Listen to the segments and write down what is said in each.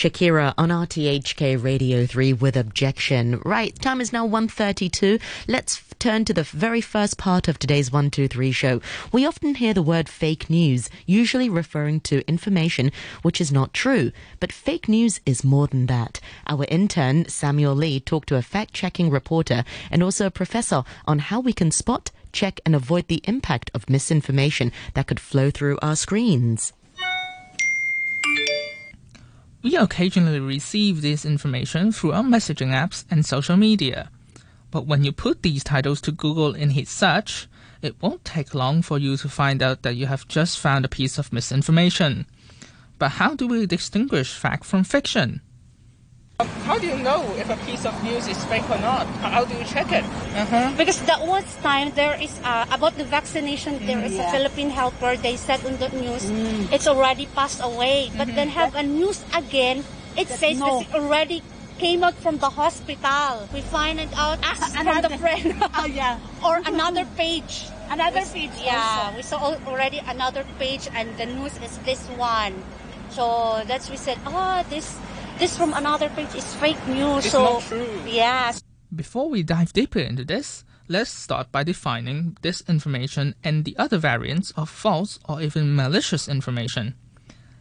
Shakira on RTHK Radio 3 with objection. Right, time is now 1.32. Let's f- turn to the very first part of today's 123 show. We often hear the word fake news, usually referring to information which is not true. But fake news is more than that. Our intern, Samuel Lee, talked to a fact-checking reporter and also a professor on how we can spot, check and avoid the impact of misinformation that could flow through our screens. We occasionally receive this information through our messaging apps and social media. But when you put these titles to Google in hit search, it won't take long for you to find out that you have just found a piece of misinformation. But how do we distinguish fact from fiction? How do you know if a piece of news is fake or not? How do you check it? Uh-huh. Because that was time there is uh, about the vaccination. There is yeah. a Philippine helper. They said on the news it's already passed away. But then have a news again. It says no. that it already came out from the hospital. We find it out asked from Another- the friend Oh yeah. or another page. Another page Yeah, also. we saw already another page, and the news is this one. So that's we said, oh, this this from another page is fake news. It's so not true. yeah, Before we dive deeper into this, let's start by defining disinformation and the other variants of false or even malicious information.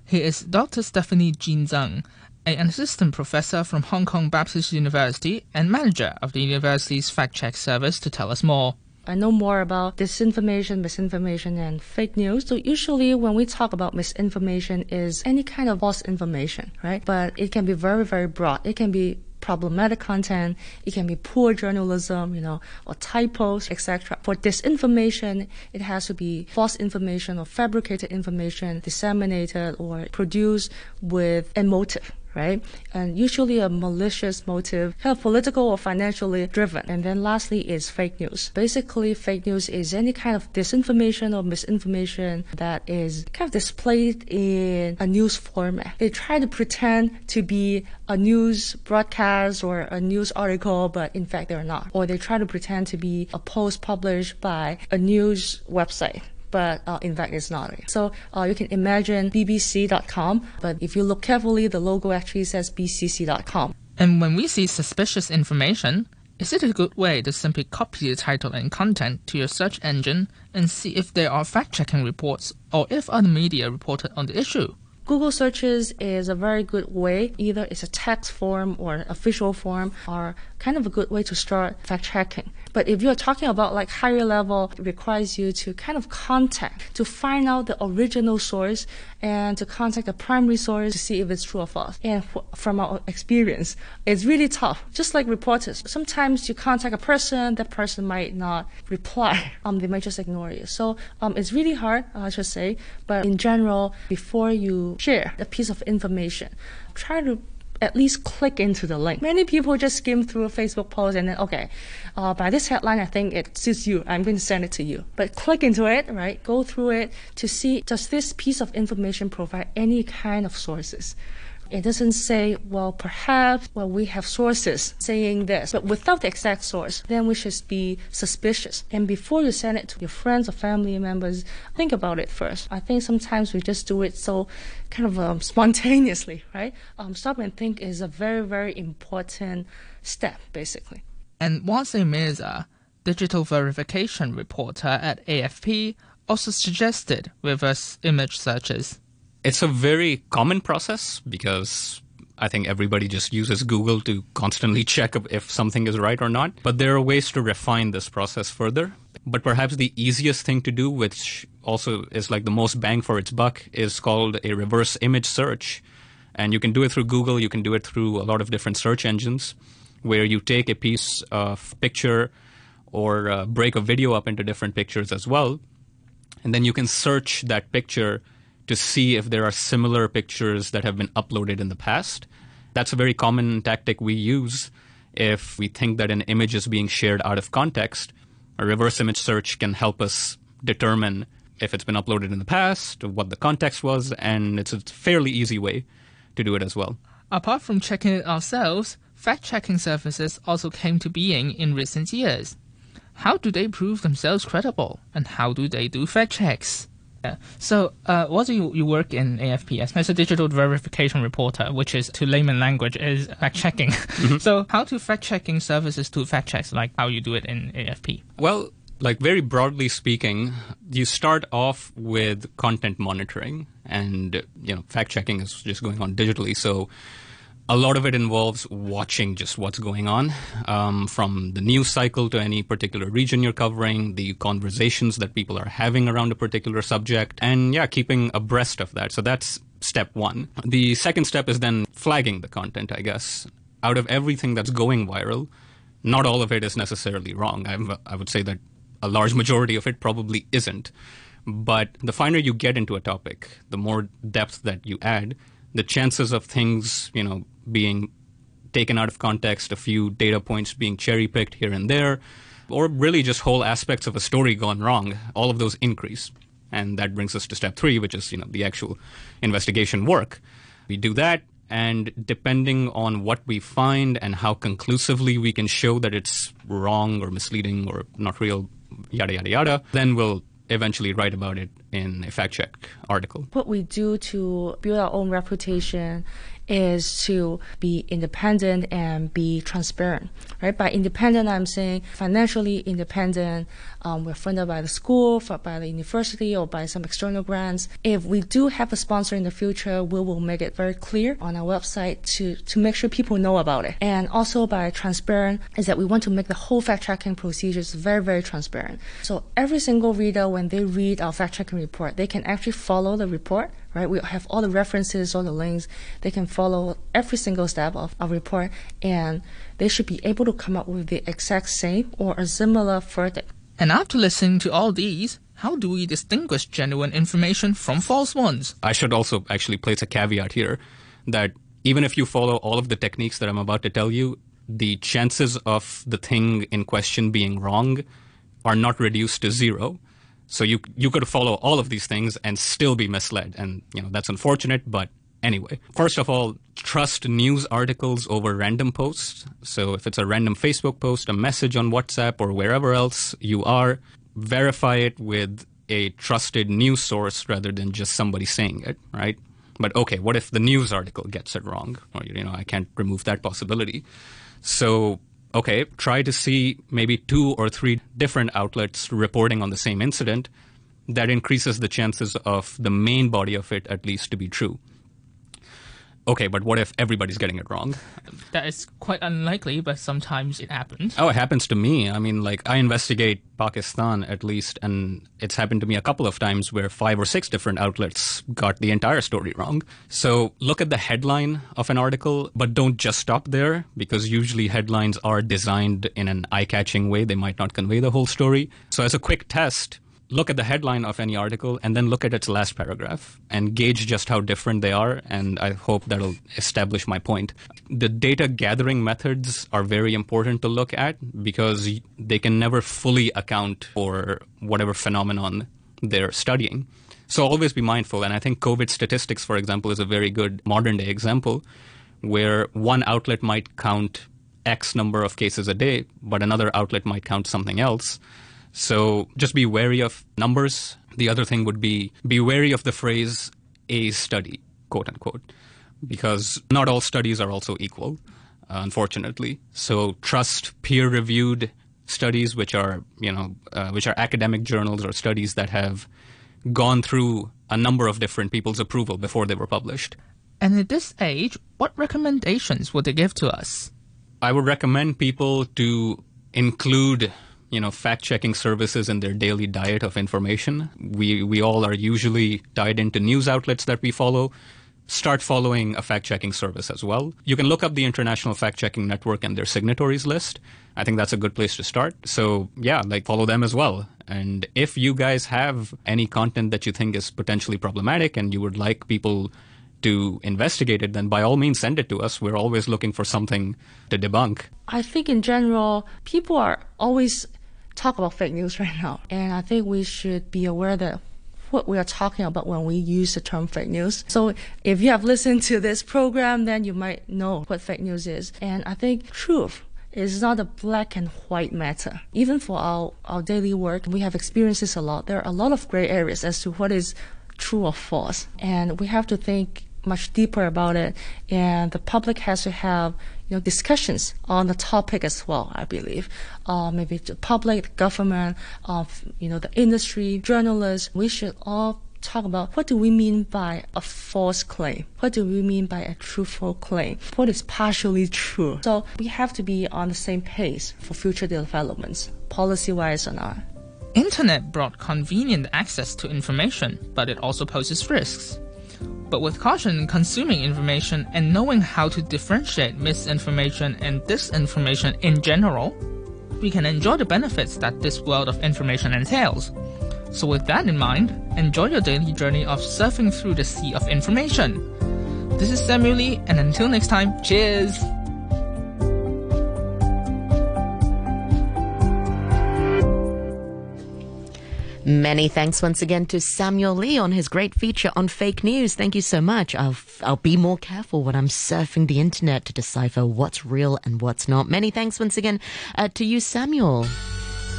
Here is Dr. Stephanie Jean Tsang, an assistant professor from Hong Kong Baptist University and manager of the university's fact check service to tell us more. I know more about disinformation, misinformation, and fake news. So usually when we talk about misinformation is any kind of false information, right? But it can be very, very broad. It can be problematic content, it can be poor journalism, you know, or typos, etc. For disinformation, it has to be false information or fabricated information disseminated or produced with a motive right? And usually a malicious motive, kind of political or financially driven. And then lastly is fake news. Basically, fake news is any kind of disinformation or misinformation that is kind of displayed in a news format. They try to pretend to be a news broadcast or a news article, but in fact they're not. Or they try to pretend to be a post published by a news website but uh, in fact it's not. So uh, you can imagine bbc.com, but if you look carefully, the logo actually says bcc.com. And when we see suspicious information, is it a good way to simply copy the title and content to your search engine and see if there are fact checking reports or if other media reported on the issue? Google searches is a very good way. Either it's a text form or official form, are kind of a good way to start fact checking. But if you're talking about like higher level, it requires you to kind of contact to find out the original source and to contact the primary source to see if it's true or false. And from our experience, it's really tough. Just like reporters, sometimes you contact a person, that person might not reply. Um, they might just ignore you. So um, it's really hard, I should say. But in general, before you share a piece of information, try to at least click into the link. Many people just skim through a Facebook post and then, okay, uh, by this headline, I think it suits you. I'm going to send it to you. But click into it, right? Go through it to see does this piece of information provide any kind of sources. It doesn't say, well, perhaps, well, we have sources saying this, but without the exact source, then we should be suspicious. And before you send it to your friends or family members, think about it first. I think sometimes we just do it so kind of um, spontaneously, right? Um, stop and think is a very, very important step, basically. And Wase Mirza, digital verification reporter at AFP, also suggested reverse image searches. It's a very common process because I think everybody just uses Google to constantly check if something is right or not. But there are ways to refine this process further. But perhaps the easiest thing to do, which also is like the most bang for its buck, is called a reverse image search. And you can do it through Google, you can do it through a lot of different search engines, where you take a piece of picture or uh, break a video up into different pictures as well. And then you can search that picture to see if there are similar pictures that have been uploaded in the past. That's a very common tactic we use if we think that an image is being shared out of context. A reverse image search can help us determine if it's been uploaded in the past, what the context was, and it's a fairly easy way to do it as well. Apart from checking it ourselves, fact checking services also came to being in recent years. How do they prove themselves credible, and how do they do fact checks? Yeah. So, uh, what do you, you work in AFPS as a digital verification reporter, which is to layman language is fact checking. So, how do fact checking services do fact checks like how you do it in AFP? Well, like very broadly speaking, you start off with content monitoring, and you know, fact checking is just going on digitally. So a lot of it involves watching just what's going on um, from the news cycle to any particular region you're covering, the conversations that people are having around a particular subject, and yeah, keeping abreast of that. So that's step one. The second step is then flagging the content, I guess. Out of everything that's going viral, not all of it is necessarily wrong. I'm, I would say that a large majority of it probably isn't. But the finer you get into a topic, the more depth that you add, the chances of things, you know, being taken out of context, a few data points being cherry picked here and there, or really just whole aspects of a story gone wrong, all of those increase. And that brings us to step three, which is, you know, the actual investigation work. We do that, and depending on what we find and how conclusively we can show that it's wrong or misleading or not real, yada, yada, yada, then we'll eventually write about it in a fact check article. What we do to build our own reputation is to be independent and be transparent, right? By independent, I'm saying financially independent. Um, we're funded by the school, by the university, or by some external grants. If we do have a sponsor in the future, we will make it very clear on our website to, to make sure people know about it. And also by transparent is that we want to make the whole fact checking procedures very, very transparent. So every single reader, when they read our fact checking report, they can actually follow the report right? We have all the references, all the links. They can follow every single step of our report, and they should be able to come up with the exact same or a similar verdict. And after listening to all these, how do we distinguish genuine information from false ones? I should also actually place a caveat here that even if you follow all of the techniques that I'm about to tell you, the chances of the thing in question being wrong are not reduced to zero. So you you could follow all of these things and still be misled, and you know that's unfortunate. But anyway, first of all, trust news articles over random posts. So if it's a random Facebook post, a message on WhatsApp, or wherever else you are, verify it with a trusted news source rather than just somebody saying it, right? But okay, what if the news article gets it wrong? Or you know, I can't remove that possibility. So okay, try to see maybe two or three different outlets reporting on the same incident. That increases the chances of the main body of it at least to be true. Okay, but what if everybody's getting it wrong? That is quite unlikely, but sometimes it happens. Oh, it happens to me. I mean, like, I investigate Pakistan at least, and it's happened to me a couple of times where five or six different outlets got the entire story wrong. So look at the headline of an article, but don't just stop there, because usually headlines are designed in an eye catching way. They might not convey the whole story. So, as a quick test, look at the headline of any article and then look at its last paragraph and gauge just how different they are. And I hope that'll establish my point. The data gathering methods are very important to look at because they can never fully account for whatever phenomenon they're studying. So always be mindful. And I think COVID statistics, for example, is a very good modern day example where one outlet might count X number of cases a day, but another outlet might count something else. So just be wary of numbers. The other thing would be be wary of the phrase a study, quote unquote, because not all studies are also equal, uh, unfortunately. So trust peer reviewed studies, which are, you know, uh, which are academic journals or studies that have gone through a number of different people's approval before they were published. And at this age, what recommendations would they give to us? I would recommend people to include you know fact checking services in their daily diet of information. We we all are usually tied into news outlets that we follow. Start following a fact checking service as well. You can look up the International Fact Checking Network and their signatories list. I think that's a good place to start. So, yeah, like follow them as well. And if you guys have any content that you think is potentially problematic and you would like people to investigate it, then by all means send it to us. We're always looking for something to debunk. I think in general, people are always talk about fake news right now. And I think we should be aware that what we are talking about when we use the term fake news. So if you have listened to this program, then you might know what fake news is. And I think truth is not a black and white matter. Even for our, our daily work, we have experiences a lot. There are a lot of gray areas as to what is true or false. And we have to think much deeper about it. And the public has to have you know, discussions on the topic as well, I believe. Uh, maybe the public, the government, of you know, the industry, journalists, we should all talk about what do we mean by a false claim? What do we mean by a truthful claim? What is partially true? So we have to be on the same pace for future developments, policy-wise or not. Internet brought convenient access to information, but it also poses risks. But with caution in consuming information and knowing how to differentiate misinformation and disinformation in general, we can enjoy the benefits that this world of information entails. So, with that in mind, enjoy your daily journey of surfing through the sea of information. This is Samuel Lee, and until next time, cheers! Many thanks once again to Samuel Lee on his great feature on fake news. Thank you so much. I'll, I'll be more careful when I'm surfing the internet to decipher what's real and what's not. Many thanks once again uh, to you, Samuel.